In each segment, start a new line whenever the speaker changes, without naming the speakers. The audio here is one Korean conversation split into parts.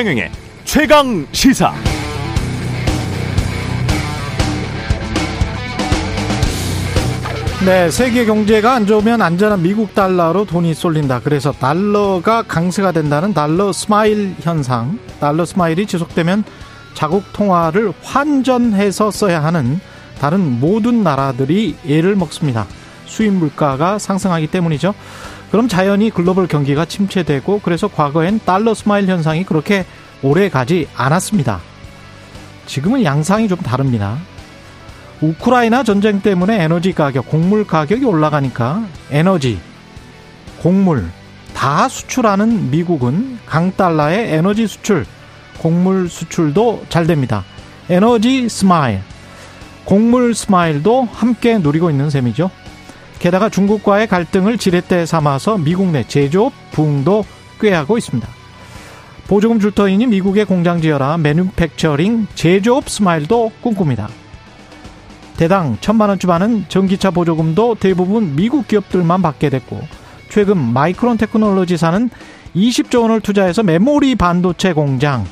최경영의 최강 시사.
네, 세계 경제가 안 좋으면 안전한 미국 달러로 돈이 쏠린다. 그래서 달러가 강세가 된다는 달러 smile 현상. 달러 smile이 지속되면 자국 통화를 환전해서 써야 하는 다른 모든 나라들이 애를 먹습니다. 수입 물가가 상승하기 때문이죠. 그럼 자연히 글로벌 경기가 침체되고 그래서 과거엔 달러 smile 현상이 그렇게 오래 가지 않았습니다. 지금은 양상이 좀 다릅니다. 우크라이나 전쟁 때문에 에너지 가격, 곡물 가격이 올라가니까 에너지, 곡물 다 수출하는 미국은 강달러에 에너지 수출, 곡물 수출도 잘 됩니다. 에너지 smile, 곡물 smile도 함께 누리고 있는 셈이죠. 게다가 중국과의 갈등을 지렛대 삼아서 미국 내 제조업 부흥도 꾀하고 있습니다. 보조금 줄 터이니 미국에 공장 지어라 manufacturing 제조업 smile도 꿈꿉니다. 대당 천만 원쯤 하는 전기차 보조금도 대부분 미국 기업들만 받게 됐고 최근 마이크론 테크놀로지사는 20조 원을 투자해서 메모리 반도체 공장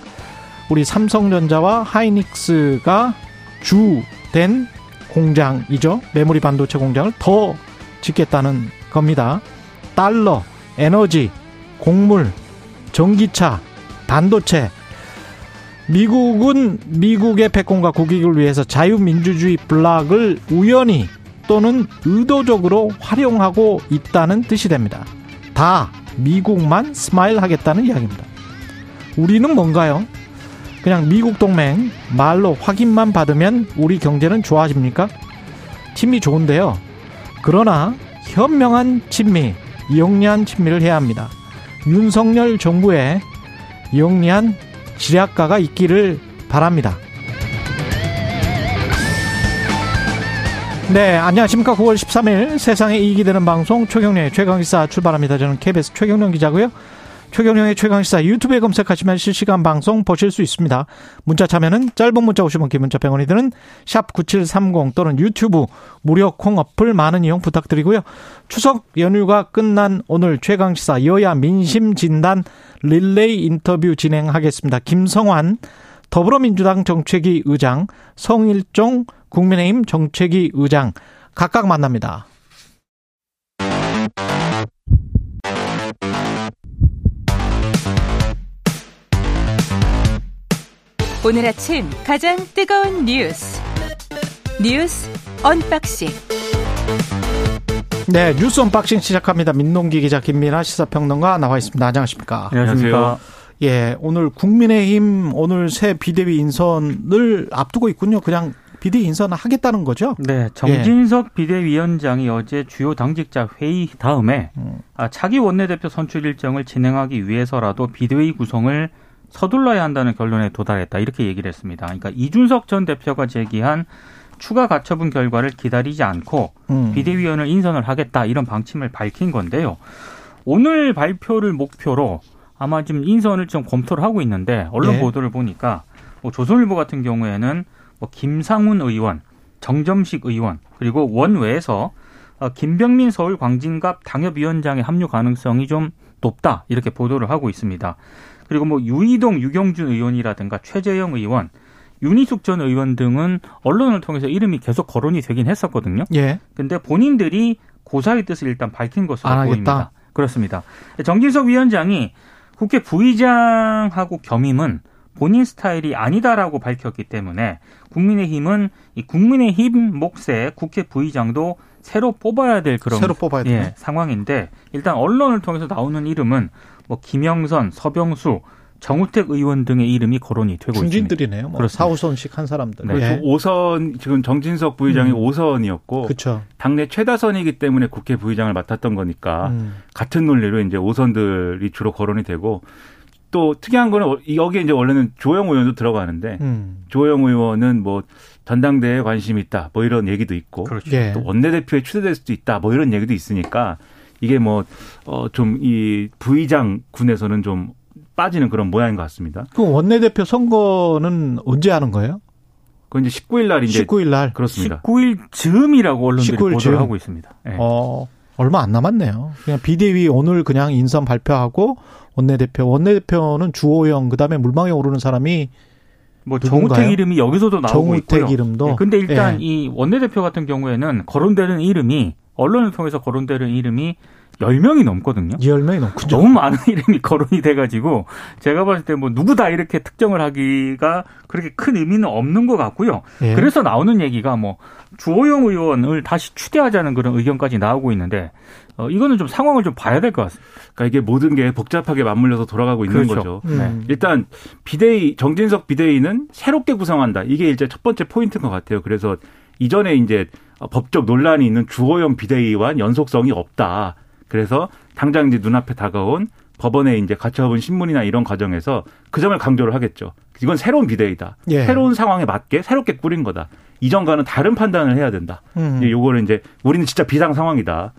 우리 삼성전자와 하이닉스가 주된 공장이죠. 메모리 반도체 공장을 더 짓겠다는 겁니다. 달러, 에너지, 곡물, 전기차, 반도체 미국은 미국의 패권과 국익을 위해서 자유민주주의 bloc을 우연히 또는 의도적으로 활용하고 있다는 뜻이 됩니다. 다 미국만 smile 하겠다는 이야기입니다. 우리는 뭔가요? 그냥 미국 동맹 말로 확인만 받으면 우리 경제는 좋아집니까? 친미 좋은데요. 그러나 현명한 친미, 영리한 친미를 해야 합니다. 윤석열 정부의 영리한 지략가가 있기를 바랍니다. 네, 안녕하십니까. 9월 13일 세상에 이익이 되는 방송 최경련의 최강시사 출발합니다. 저는 KBS 최경련 기자고요. 최경련의 최강시사 유튜브에 검색하시면 실시간 방송 보실 수 있습니다. 문자 참여는 짧은 문자 오시면 기문자 병원이 드는 샵9730 또는 유튜브 무료 콩 어플 많은 이용 부탁드리고요. 추석 연휴가 끝난 오늘 최강시사 여야 민심 진단 릴레이 인터뷰 진행하겠습니다. 김성환 더불어민주당 정책위 의장, 성일종 국민의힘 정책위 의장 각각 만납니다.
오늘 아침 가장 뜨거운 뉴스 뉴스 unboxing
네 뉴스 unboxing 시작합니다. 민동기 기자 김민아 시사평론가 나와 있습니다. 안녕하십니까?
안녕하세요.
예 오늘 국민의힘 오늘 새 비대위 인선을 앞두고 있군요. 그냥 비대위 인선 하겠다는 거죠?
네, 정진석 예. 비대위원장이 어제 주요 당직자 회의 다음에 음. 차기 원내대표 선출 일정을 진행하기 위해서라도 비대위 구성을 서둘러야 한다는 결론에 도달했다 이렇게 얘기를 했습니다. 그러니까 이준석 전 대표가 제기한 추가 가처분 결과를 기다리지 않고 음. 비대위원을 인선을 하겠다 이런 방침을 밝힌 건데요. 오늘 발표를 목표로 아마 지금 인선을 좀 검토를 하고 있는데 언론 네. 보도를 보니까 뭐 조선일보 같은 경우에는 뭐 김상훈 의원, 정점식 의원 그리고 원외에서 어, 김병민 서울 광진갑 당협위원장의 합류 가능성이 좀 높다 이렇게 보도를 하고 있습니다. 그리고 뭐 유이동 유경준 의원이라든가 최재형 의원, 윤희숙 전 의원 등은 언론을 통해서 이름이 계속 거론이 되긴 했었거든요. 예. 근데 본인들이 고사의 뜻을 일단 밝힌 것으로 보입니다. 그렇습니다. 정진석 위원장이 국회 부의장하고 겸임은 본인 스타일이 아니다라고 밝혔기 때문에 국민의힘은 이 국민의힘 몫의 국회 부의장도 새로 뽑아야 될 그런
새로 뽑아야
예, 상황인데 일단 언론을 통해서 나오는 이름은 뭐 김영선, 서병수, 정우택 의원 등의 이름이 거론이 되고
중진들이네요. 뭐
그렇습니다.
4, 5선씩 한 사람들.
네. 네. 5선 지금 정진석 부의장이 음. 5선이었고 그쵸. 당내 최다선이기 때문에 국회 부의장을 맡았던 거니까 음. 같은 논리로 이제 5선들이 주로 거론이 되고 또 특이한 거는 여기에 이제 원래는 조영 의원도 들어가는데 음. 조영 의원은 뭐 전당대회에 관심이 있다 뭐 이런 얘기도 있고 그렇죠. 예. 또 원내대표에 추대될 수도 있다 뭐 이런 얘기도 있으니까 이게 뭐 어 좀 이 부의장 군에서는 좀 빠지는 그런 모양인 것 같습니다.
그 원내대표 선거는 언제 하는 거예요?
그 이제 19일 날 이제
19일 날
그렇습니다.
19일 즈음이라고 언론들이 19일 보도를 즈음. 하고 있습니다.
네. 어. 얼마 안 남았네요. 그냥 비대위 오늘 그냥 인선 발표하고 원내대표, 원내대표는 주호영, 그 다음에 물망에 오르는 사람이
뭐 정우택 이름이 여기서도 나오고
정우택
있고요.
이름도. 네,
근데 일단 예. 이 원내대표 같은 경우에는 거론되는 이름이 언론을 통해서 거론되는 이름이 10명이 넘거든요.
10명이 넘군요.
너무 많은 이름이 거론이 돼가지고 제가 봤을 때 뭐 누구다 이렇게 특정을 하기가 그렇게 큰 의미는 없는 것 같고요. 예. 그래서 나오는 얘기가 뭐 주호영 의원을 다시 추대하자는 그런 의견까지 나오고 있는데 어, 이거는 좀 상황을 좀 봐야 될 것 같습니다.
그러니까 이게 모든 게 복잡하게 맞물려서 돌아가고 있는
그렇죠.
거죠. 음. 일단 비대위 정진석 비대위는 새롭게 구성한다. 이게 이제 첫 번째 포인트인 것 같아요. 그래서 이전에 이제 법적 논란이 있는 주호영 비대위와 연속성이 없다. 그래서 당장 이제 눈앞에 다가온 법원에 이제 가처분 신문이나 이런 과정에서 그 점을 강조를 하겠죠. 이건 새로운 비대위다. 예. 새로운 상황에 맞게 새롭게 꾸린 거다. 이전과는 다른 판단을 해야 된다. 음. 요거를 이제 우리는 진짜 비상 상황이다.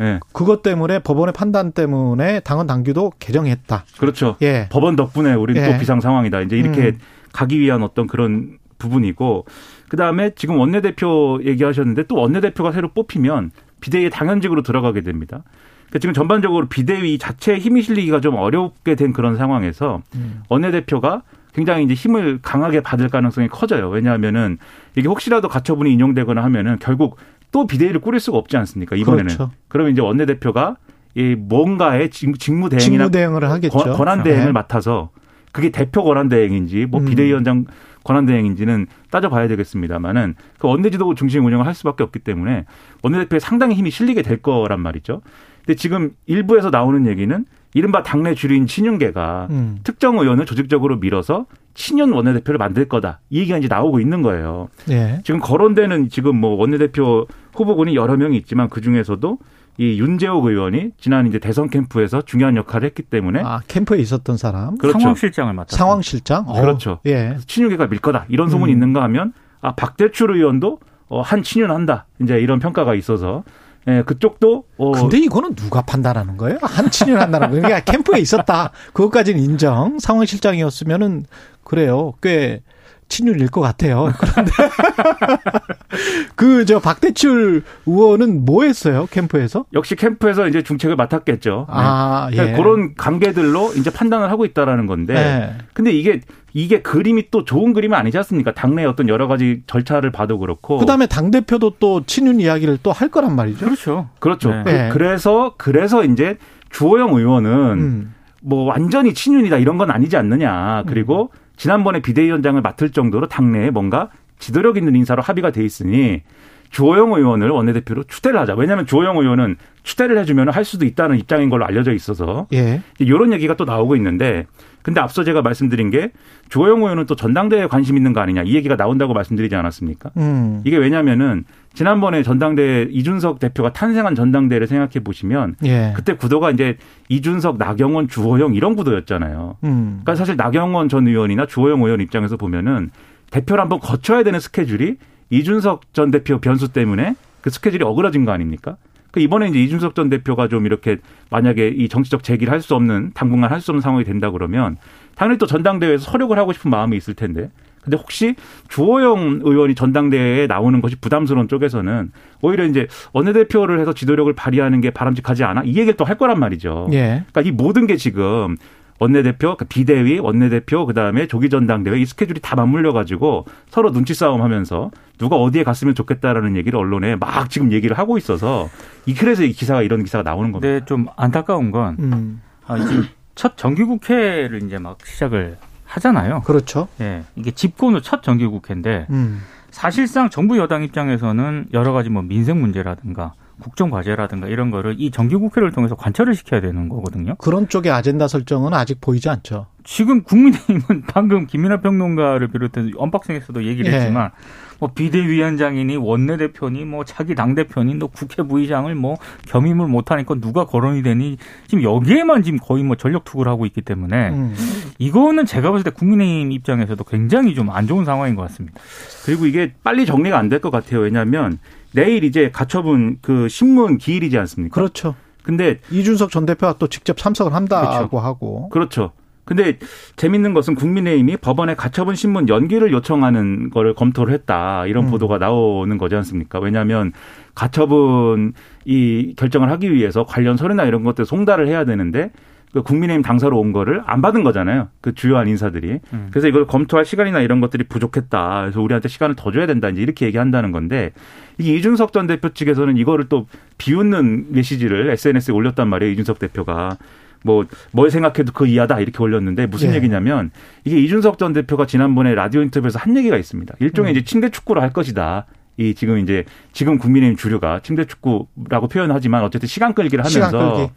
예. 그것 때문에 법원의 판단 때문에 당헌 당규도 개정했다.
그렇죠. 예. 법원 덕분에 우리는 예. 또 비상 상황이다. 이제 이렇게 음. 가기 위한 어떤 그런 부분이고 그다음에 지금 원내대표 얘기하셨는데 또 원내대표가 새로 뽑히면 비대위에 당연직으로 들어가게 됩니다. 그러니까 지금 전반적으로 비대위 자체에 힘이 실리기가 좀 어렵게 된 그런 상황에서 음. 원내대표가 굉장히 이제 힘을 강하게 받을 가능성이 커져요. 왜냐하면은 이게 혹시라도 가처분이 인용되거나 하면은 결국 또 비대위를 꾸릴 수가 없지 않습니까? 이번에는. 그렇죠. 그러면 이제 원내대표가 이 뭔가의 직무 대행이나 직무
대행을 하겠죠.
권한 대행을 네. 맡아서 그게 대표 권한 대행인지 뭐 음. 비대위원장 권한 대행인지는 따져봐야 되겠습니다만은 그 원내지도 중심 운영을 할 수밖에 없기 때문에 원내대표에 상당히 힘이 실리게 될 거란 말이죠. 근데 지금 일부에서 나오는 얘기는 이른바 당내 주류인 친윤계가 음. 특정 의원을 조직적으로 밀어서 친윤 원내대표를 만들 거다. 이 얘기가 이제 나오고 있는 거예요. 예. 지금 거론되는 지금 뭐 원내대표 후보군이 여러 명이 있지만 그 중에서도 이 윤재옥 의원이 지난 이제 대선 캠프에서 중요한 역할을 했기 때문에
아 캠프에 있었던 사람
그렇죠. 상황실장을 맡았
상황실장
어. 그렇죠. 예. 친윤계가 밀 거다 이런 소문이 음. 있는가 하면 아 박대출 의원도 어, 한 친윤한다 이제 이런 평가가 있어서 예, 그쪽도.
어. 근데 이거는 누가 판단하는 거예요? 한친을 한다는 거예요. 그러니까 캠프에 있었다. 그것까지는 인정. 상황실장이었으면은 그래요. 꽤 친윤일 것 같아요. 그런데 그 저 박대출 의원은 뭐 했어요 캠프에서?
역시 캠프에서 이제 중책을 맡았겠죠. 아, 네. 예. 그러니까 그런 관계들로 이제 판단을 하고 있다라는 건데. 네. 근데 이게 이게 그림이 또 좋은 그림은 아니지 않습니까? 당내 어떤 여러 가지 절차를 봐도 그렇고.
그다음에 당 대표도 또 친윤 이야기를 또 할 거란 말이죠.
그렇죠.
그렇죠. 네. 네. 그래서 그래서 이제 주호영 의원은 음. 뭐 완전히 친윤이다 이런 건 아니지 않느냐. 그리고 음. 지난번에 비대위원장을 맡을 정도로 당내에 뭔가 지도력 있는 인사로 합의가 돼 있으니 주호영 의원을 원내대표로 추대를 하자. 왜냐하면 주호영 의원은 추대를 해주면 할 수도 있다는 입장인 걸로 알려져 있어서 예. 이런 얘기가 또 나오고 있는데 근데 앞서 제가 말씀드린 게 주호영 의원은 또 전당대회에 관심 있는 거 아니냐 이 얘기가 나온다고 말씀드리지 않았습니까? 음. 이게 왜냐면은 지난번에 전당대회 이준석 대표가 탄생한 전당대회를 생각해 보시면 예. 그때 구도가 이제 이준석, 나경원, 주호영 이런 구도였잖아요. 음. 그러니까 사실 나경원 전 의원이나 주호영 의원 입장에서 보면은 대표를 한번 거쳐야 되는 스케줄이 이준석 전 대표 변수 때문에 그 스케줄이 어그러진 거 아닙니까? 그 이번에 이제 이준석 전 대표가 좀 이렇게 만약에 이 정치적 제기를 할 수 없는 당분간 할 수 없는 상황이 된다 그러면 당연히 또 전당대회에서 서력을 하고 싶은 마음이 있을 텐데 근데 혹시 주호영 의원이 전당대회에 나오는 것이 부담스러운 쪽에서는 오히려 이제 원내대표를 해서 지도력을 발휘하는 게 바람직하지 않아? 이 얘기를 또 할 거란 말이죠. 예. 그러니까 이 모든 게 지금 원내대표, 그러니까 비대위, 원내대표, 그 다음에 조기전당대회 이 스케줄이 다 맞물려 가지고 서로 눈치 싸움 하면서 누가 어디에 갔으면 좋겠다라는 얘기를 언론에 막 지금 얘기를 하고 있어서 이 그래서 이 기사가 이런 기사가 나오는 겁니다.
네, 좀 안타까운 건 음. 아, 지금 첫 정기국회를 이제 막 시작을 하잖아요.
그렇죠.
예, 이게 집권 후 첫 정기국회인데 음. 사실상 정부 여당 입장에서는 여러 가지 뭐 민생 문제라든가 국정 과제라든가 이런 거를 이 정기 국회를 통해서 관철을 시켜야 되는 거거든요.
그런 쪽의 아젠다 설정은 아직 보이지 않죠.
지금 국민의힘은 방금 김민하 평론가를 비롯해서 언박싱에서도 얘기를 예. 했지만 뭐 비대위원장이니 원내대표니 뭐 차기 당대표니 너 국회 부의장을 뭐 겸임을 못하니까 누가 거론이 되니 지금 여기에만 지금 거의 뭐 전력 투구를 하고 있기 때문에 음. 이거는 제가 봤을 때 국민의힘 입장에서도 굉장히 좀 안 좋은 상황인 것 같습니다.
그리고 이게 빨리 정리가 안 될 것 같아요. 왜냐하면 내일 이제 가처분 그 신문 기일이지 않습니까?
그렇죠.
근데
이준석 전 대표가 또 직접 참석을 한다고 그렇죠. 하고.
그렇죠. 근데 재밌는 것은 국민의힘이 법원에 가처분 신문 연기를 요청하는 거를 검토를 했다. 이런 음. 보도가 나오는 거지 않습니까? 왜냐하면 가처분 이 결정을 하기 위해서 관련 서류나 이런 것들 송달을 해야 되는데 그 국민의힘 당사로 온 거를 안 받은 거잖아요. 그 주요한 인사들이. 음. 그래서 이걸 검토할 시간이나 이런 것들이 부족했다. 그래서 우리한테 시간을 더 줘야 된다. 이제 이렇게 얘기한다는 건데 이게 이준석 전 대표 측에서는 이거를 또 비웃는 메시지를 SNS에 올렸단 말이에요. 이준석 대표가. 뭐, 뭘 생각해도 그 이하다 이렇게 올렸는데 무슨 예. 얘기냐면 이게 이준석 전 대표가 지난번에 라디오 인터뷰에서 한 얘기가 있습니다. 일종의 음. 이제 침대 축구를 할 것이다. 이 지금 이제 지금 국민의힘 주류가 침대 축구라고 표현하지만 어쨌든 시간 끌기를 하면서 시간 끌기.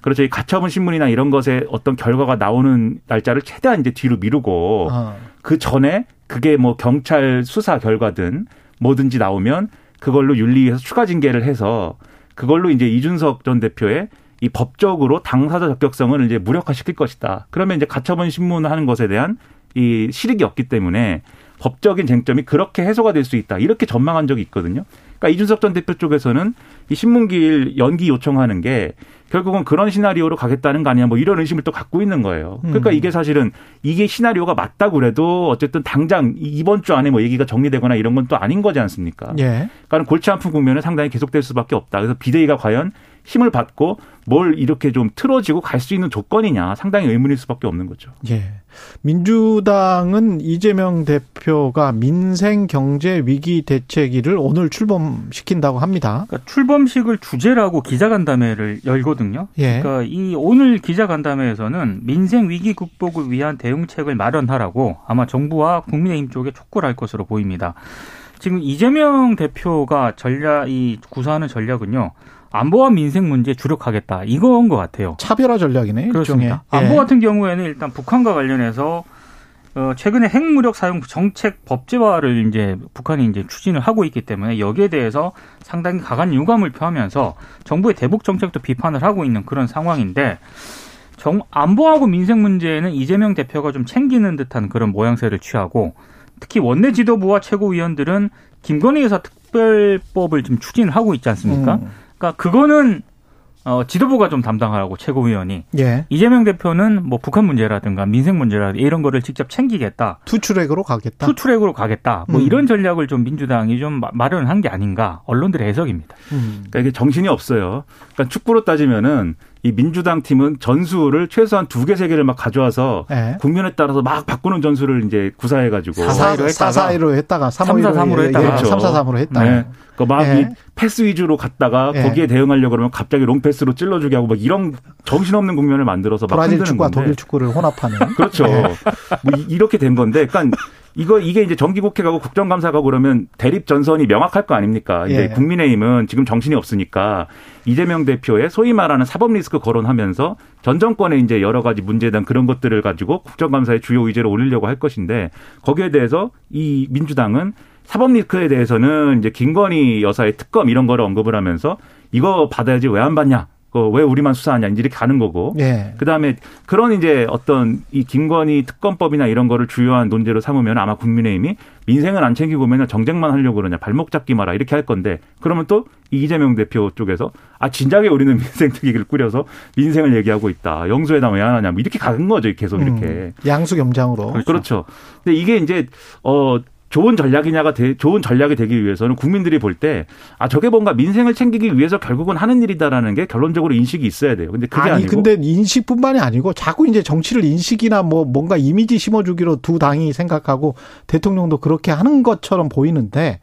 그렇죠. 이 가처분 신문이나 이런 것에 어떤 결과가 나오는 날짜를 최대한 이제 뒤로 미루고 어. 그 전에 그게 뭐 경찰 수사 결과든 뭐든지 나오면 그걸로 윤리위에서 추가 징계를 해서 그걸로 이제 이준석 전 대표의 이 법적으로 당사자 적격성을 이제 무력화시킬 것이다. 그러면 이제 가처분 신문하는 것에 대한 이 실익이 없기 때문에 법적인 쟁점이 그렇게 해소가 될 수 있다. 이렇게 전망한 적이 있거든요. 그러니까 이준석 전 대표 쪽에서는 이 신문기일 연기 요청하는 게 결국은 그런 시나리오로 가겠다는 거 아니냐 뭐 이런 의심을 또 갖고 있는 거예요. 그러니까 음. 이게 사실은 이게 시나리오가 맞다고 그래도 어쨌든 당장 이번 주 안에 뭐 얘기가 정리되거나 이런 건 또 아닌 거지 않습니까? 예. 그러니까 골치 아픈 국면은 상당히 계속될 수밖에 없다. 그래서 비대위가 과연 힘을 받고 뭘 이렇게 좀 틀어지고 갈 수 있는 조건이냐 상당히 의문일 수밖에 없는 거죠.
예. 민주당은 이재명 대표가 민생 경제 위기 대책위를 오늘 출범시킨다고 합니다.
그러니까 출범식을 주제라고 기자간담회를 열거든요. 예. 그러니까 이 오늘 기자간담회에서는 민생 위기 극복을 위한 대응책을 마련하라고 아마 정부와 국민의힘 쪽에 촉구를 할 것으로 보입니다. 지금 이재명 대표가 전략 이 구사하는 전략은요. 안보와 민생 문제에 주력하겠다. 이건 것 같아요.
차별화 전략이네.
그렇습니다. 예. 안보 같은 경우에는 일단 북한과 관련해서 어 최근에 핵무력 사용 정책 법제화를 이제 북한이 이제 추진을 하고 있기 때문에 여기에 대해서 상당히 강한 유감을 표하면서 정부의 대북 정책도 비판을 하고 있는 그런 상황인데 정 안보하고 민생 문제에는 이재명 대표가 좀 챙기는 듯한 그런 모양새를 취하고 특히 원내 지도부와 최고위원들은 김건희 여사 특별법을 지금 추진을 하고 있지 않습니까? 음. 그러니까 그거는 어, 지도부가 좀 담당하라고 최고위원이. 예. 이재명 대표는 뭐 북한 문제라든가 민생 문제라든가 이런 거를 직접 챙기겠다.
two-track으로 가겠다.
two-track으로 가겠다. 뭐 음. 이런 전략을 좀 민주당이 좀 마련한 게 아닌가 언론들의 해석입니다.
음. 그러니까 이게 정신이 없어요. 그러니까 축구로 따지면은 이 민주당 팀은 전술을 최소한 두 개, 세 개를 막 가져와서 네. 국면에 따라서 막 바꾸는 전술을 이제 구사해 가지고
4-4-2로 했다가 4-4-2로 했다가 3-4-3으로 했다가 3-4-3으로 했다가 네.
그막 네. 패스 위주로 갔다가 네. 거기에 대응하려고 그러면 갑자기 롱패스로 찔러주게 하고 막 이런 정신없는 국면을 만들어서 막
브라질 축구와 독일 축구를 혼합하는
그렇죠. 네. 뭐 이렇게 된 건데, 그러니까 이거 이게 이제 정기국회 가고 국정감사 가고 그러면 대립 전선이 명확할 거 아닙니까? 이제 예. 국민의힘은 지금 정신이 없으니까 이재명 대표의 소위 말하는 사법 리스크 거론하면서 전 정권의 이제 여러 가지 문제에 대한 그런 것들을 가지고 국정감사의 주요 의제로 올리려고 할 것인데 거기에 대해서 이 민주당은 사법 리스크에 대해서는 이제 김건희 여사의 특검 이런 거를 언급을 하면서 이거 받아야지 왜 안 받냐? 그왜 우리만 수사하냐? 이제 이렇게 가는 거고. 예. 그다음에 그런 이제 어떤 이 김건희 특검법이나 이런 거를 주요한 논제로 삼으면 아마 국민의힘이 민생을 안 챙기고 맨날 정쟁만 하려고 그러냐. 발목 잡기 마라. 이렇게 할 건데 그러면 또 이재명 대표 쪽에서 아 진작에 우리는 민생 특위를 꾸려서 민생을 얘기하고 있다. 영수회담 왜 안 하냐. 뭐 이렇게 가는 거죠. 계속 이렇게. 음,
양수 겸장으로.
그렇죠. 그렇죠. 근데 이게 이제 어 좋은 전략이냐가 되, 좋은 전략이 되기 위해서는 국민들이 볼 때 아 저게 뭔가 민생을 챙기기 위해서 결국은 하는 일이다라는 게 결론적으로 인식이 있어야 돼요. 근데 그게
아니
아니고
근데 인식뿐만이 아니고 자꾸 이제 정치를 인식이나 뭐 뭔가 이미지 심어주기로 두 당이 생각하고 대통령도 그렇게 하는 것처럼 보이는데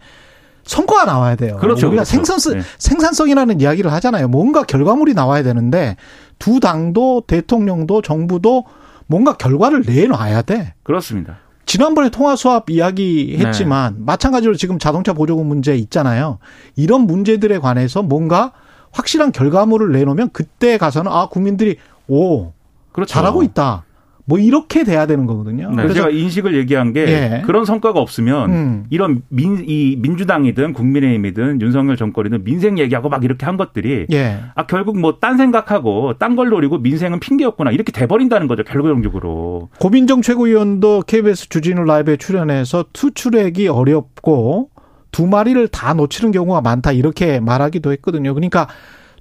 성과가 나와야 돼요.
그렇죠.
우리가
그렇죠.
생산성, 네. 생산성이라는 이야기를 하잖아요. 뭔가 결과물이 나와야 되는데 두 당도 대통령도 정부도 뭔가 결과를 내놔야 돼.
그렇습니다.
지난번에 통화 수합 이야기 했지만 네. 마찬가지로 지금 자동차 보조금 문제 있잖아요. 이런 문제들에 관해서 뭔가 확실한 결과물을 내놓으면 그때 가서는 아 국민들이 오 그렇죠. 잘하고 있다. 뭐 이렇게 돼야 되는 거거든요.
네. 그래서 제가 인식을 얘기한 게 예. 그런 성과가 없으면 음. 이런 민, 이 민주당이든 국민의힘이든 윤석열 정권이든 민생 얘기하고 막 이렇게 한 것들이 예. 아 결국 뭐 딴 생각하고 딴 걸 노리고 민생은 핑계였구나 이렇게 돼버린다는 거죠 결과적으로.
고민정 최고위원도 KBS 주진우 라이브에 출연해서 투출액이 어렵고 두 마리를 다 놓치는 경우가 많다 이렇게 말하기도 했거든요. 그러니까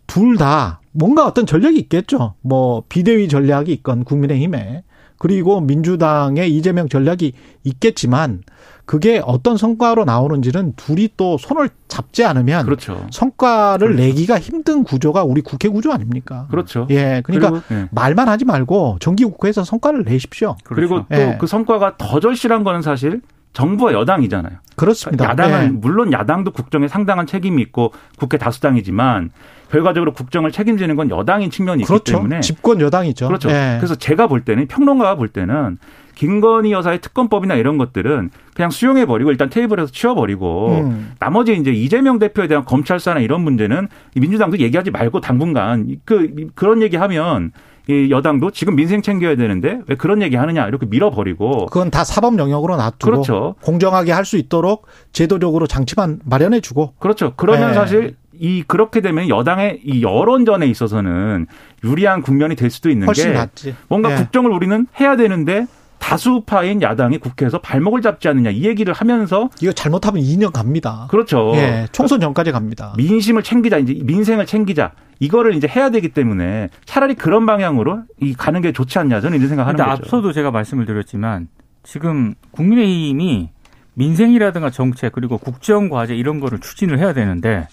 둘 다 뭔가 어떤 전략이 있겠죠. 뭐 비대위 전략이 있건 국민의힘에 그리고 민주당의 이재명 전략이 있겠지만 그게 어떤 성과로 나오는지는 둘이 또 손을 잡지 않으면
그렇죠.
성과를 그렇죠. 내기가 힘든 구조가 우리 국회 구조 아닙니까?
그렇죠.
예, 그러니까 그리고, 예. 말만 하지 말고 정기 국회에서 성과를 내십시오.
그리고 그렇죠. 또그 예. 성과가 더 절실한 거는 사실 정부와 여당이잖아요.
그렇습니다.
야당은 예. 물론 야당도 국정에 상당한 책임이 있고 국회 다수당이지만 결과적으로 국정을 책임지는 건 여당인 측면이
그렇죠.
있기 때문에
집권 여당이죠.
그렇죠. 예. 그래서 제가 볼 때는 평론가가 볼 때는 김건희 여사의 특검법이나 이런 것들은 그냥 수용해 버리고 일단 테이블에서 치워 버리고 음. 나머지 이제 이재명 대표에 대한 검찰 사나 이런 문제는 민주당도 얘기하지 말고 당분간 그 그런 얘기하면 이 여당도 지금 민생 챙겨야 되는데 왜 그런 얘기 하느냐 이렇게 밀어버리고
그건 다 사법 영역으로 놔두고 그렇죠. 공정하게 할 수 있도록 제도적으로 장치만 마련해 주고
그렇죠. 그러면 네. 사실 이 그렇게 되면 여당의 이 여론전에 있어서는 유리한 국면이 될 수도 있는 게 낫지. 뭔가 네. 국정을 우리는 해야 되는데 다수파인 야당이 국회에서 발목을 잡지 않느냐 이 얘기를 하면서
이거 잘못하면 2년 갑니다.
그렇죠.
예, 총선 전까지 갑니다.
민심을 챙기자 이제 민생을 챙기자 이거를 이제 해야 되기 때문에 차라리 그런 방향으로 이 가는 게 좋지 않냐 저는 이런 생각하는 거죠.
앞서도 제가 말씀을 드렸지만 지금 국민의힘이 민생이라든가 정책 그리고 국정 과제 이런 거를 추진을 해야 되는데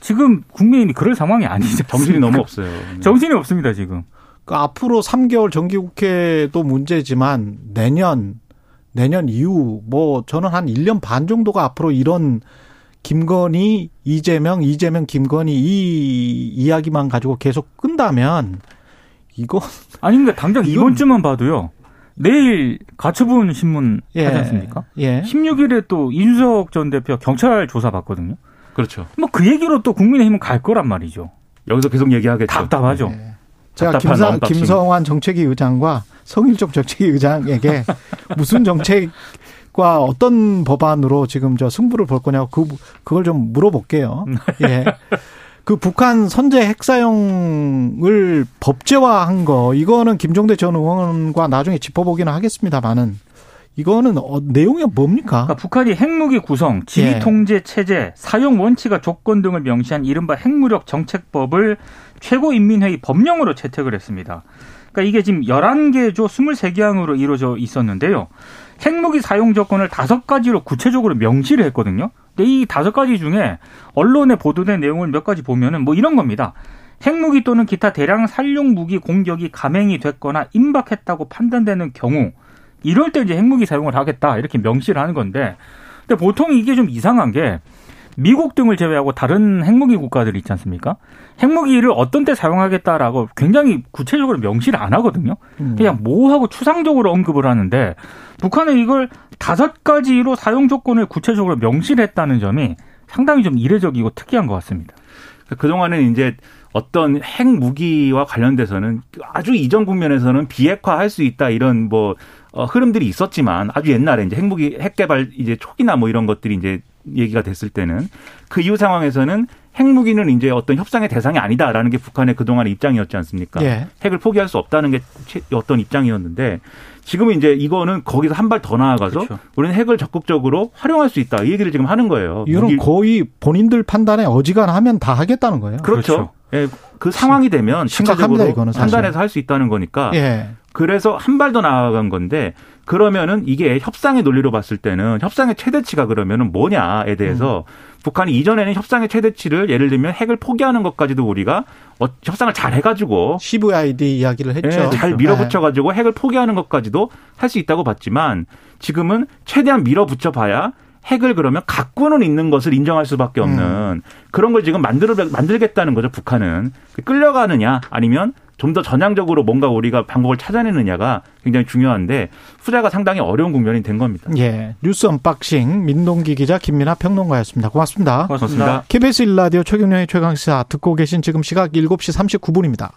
지금 국민의힘이 그럴 상황이 아니죠.
정신이 너무 없어요.
정신이 없습니다 지금.
그 앞으로 3개월 정기국회도 문제지만 내년 내년 이후 뭐 저는 한 1년 반 정도가 앞으로 이런 김건희 이재명 이재명 김건희 이 이야기만 가지고 계속 끈다면 이거
아닙니다. 당장 이번 주만 봐도요. 내일 가처분 신문 예, 하지 않습니까? 예. 16일에 또 이준석 전 대표 경찰 조사 받거든요.
그렇죠.
뭐 그 얘기로 또 국민의힘은 갈 거란 말이죠.
여기서 계속 얘기하겠죠.
답답하죠.
예. 제가 김상, 김성환 정책위 의장과 성일종 정책위 의장에게 무슨 정책과 어떤 법안으로 지금 저 승부를 볼 거냐고 그, 그걸 좀 물어볼게요. 예. 그 북한 선제 핵사용을 법제화한 거 이거는 김종대 전 의원과 나중에 짚어보기는 하겠습니다만은 이거는 어, 내용이 뭡니까?
그러니까 북한이 핵무기 구성, 지휘 예. 통제 체제, 사용 원칙과 조건 등을 명시한 이른바 핵무력 정책법을 최고인민회의 법령으로 채택을 했습니다. 그러니까 이게 지금 11개 조 23개항으로 이루어져 있었는데요. 핵무기 사용 조건을 다섯 가지로 구체적으로 명시를 했거든요. 근데 이 다섯 가지 중에 언론에 보도된 내용을 몇 가지 보면은 뭐 이런 겁니다. 핵무기 또는 기타 대량 살용 무기 공격이 감행이 됐거나 임박했다고 판단되는 경우 이럴 때 이제 핵무기 사용을 하겠다 이렇게 명시를 하는 건데 근데 보통 이게 좀 이상한 게 미국 등을 제외하고 다른 핵무기 국가들이 있지 않습니까? 핵무기를 어떤 때 사용하겠다라고 굉장히 구체적으로 명시를 안 하거든요. 음. 그냥 모호하고 추상적으로 언급을 하는데 북한은 이걸 다섯 가지로 사용 조건을 구체적으로 명시를 했다는 점이 상당히 좀 이례적이고 특이한 것 같습니다.
그동안은 이제 어떤 핵 무기와 관련돼서는 아주 이전 국면에서는 비핵화할 수 있다 이런 뭐 어, 흐름들이 있었지만 아주 옛날에 이제 핵무기 핵 개발 이제 초기나 뭐 이런 것들이 이제 얘기가 됐을 때는 그 이후 상황에서는 핵무기는 이제 어떤 협상의 대상이 아니다라는 게 북한의 그동안의 입장이었지 않습니까? 예. 핵을 포기할 수 없다는 게 어떤 입장이었는데 지금은 이제 이거는 거기서 한 발 더 나아가서 그렇죠. 우리는 핵을 적극적으로 활용할 수 있다. 이 얘기를 지금 하는 거예요.
이건 거의 본인들 판단에 어지간하면 다 하겠다는 거예요.
그렇죠. 그렇죠. 예, 그 상황이 되면
심각합니다. 이거는
판단해서 할 수 있다는 거니까. 예. 그래서 한 발 더 나아간 건데 그러면은 이게 협상의 논리로 봤을 때는 협상의 최대치가 그러면은 뭐냐에 대해서 음. 북한이 이전에는 협상의 최대치를 예를 들면 핵을 포기하는 것까지도 우리가 어, 협상을 잘 해가지고
CVID 이야기를 했죠. 네,
잘 밀어붙여가지고 핵을 포기하는 것까지도 할 수 있다고 봤지만 지금은 최대한 밀어붙여봐야 핵을 그러면 갖고는 있는 것을 인정할 수밖에 없는 음. 그런 걸 지금 만들어 만들겠다는 거죠 북한은 끌려가느냐 아니면 좀 더 전향적으로 뭔가 우리가 방법을 찾아내느냐가 굉장히 중요한데 후자가 상당히 어려운 국면이 된 겁니다.
예. 뉴스 unboxing 민동기 기자 김민아 평론가였습니다. 고맙습니다.
고맙습니다.
KBS 1라디오 최경영의 최강시사 듣고 계신 지금 시각 7시 39분입니다.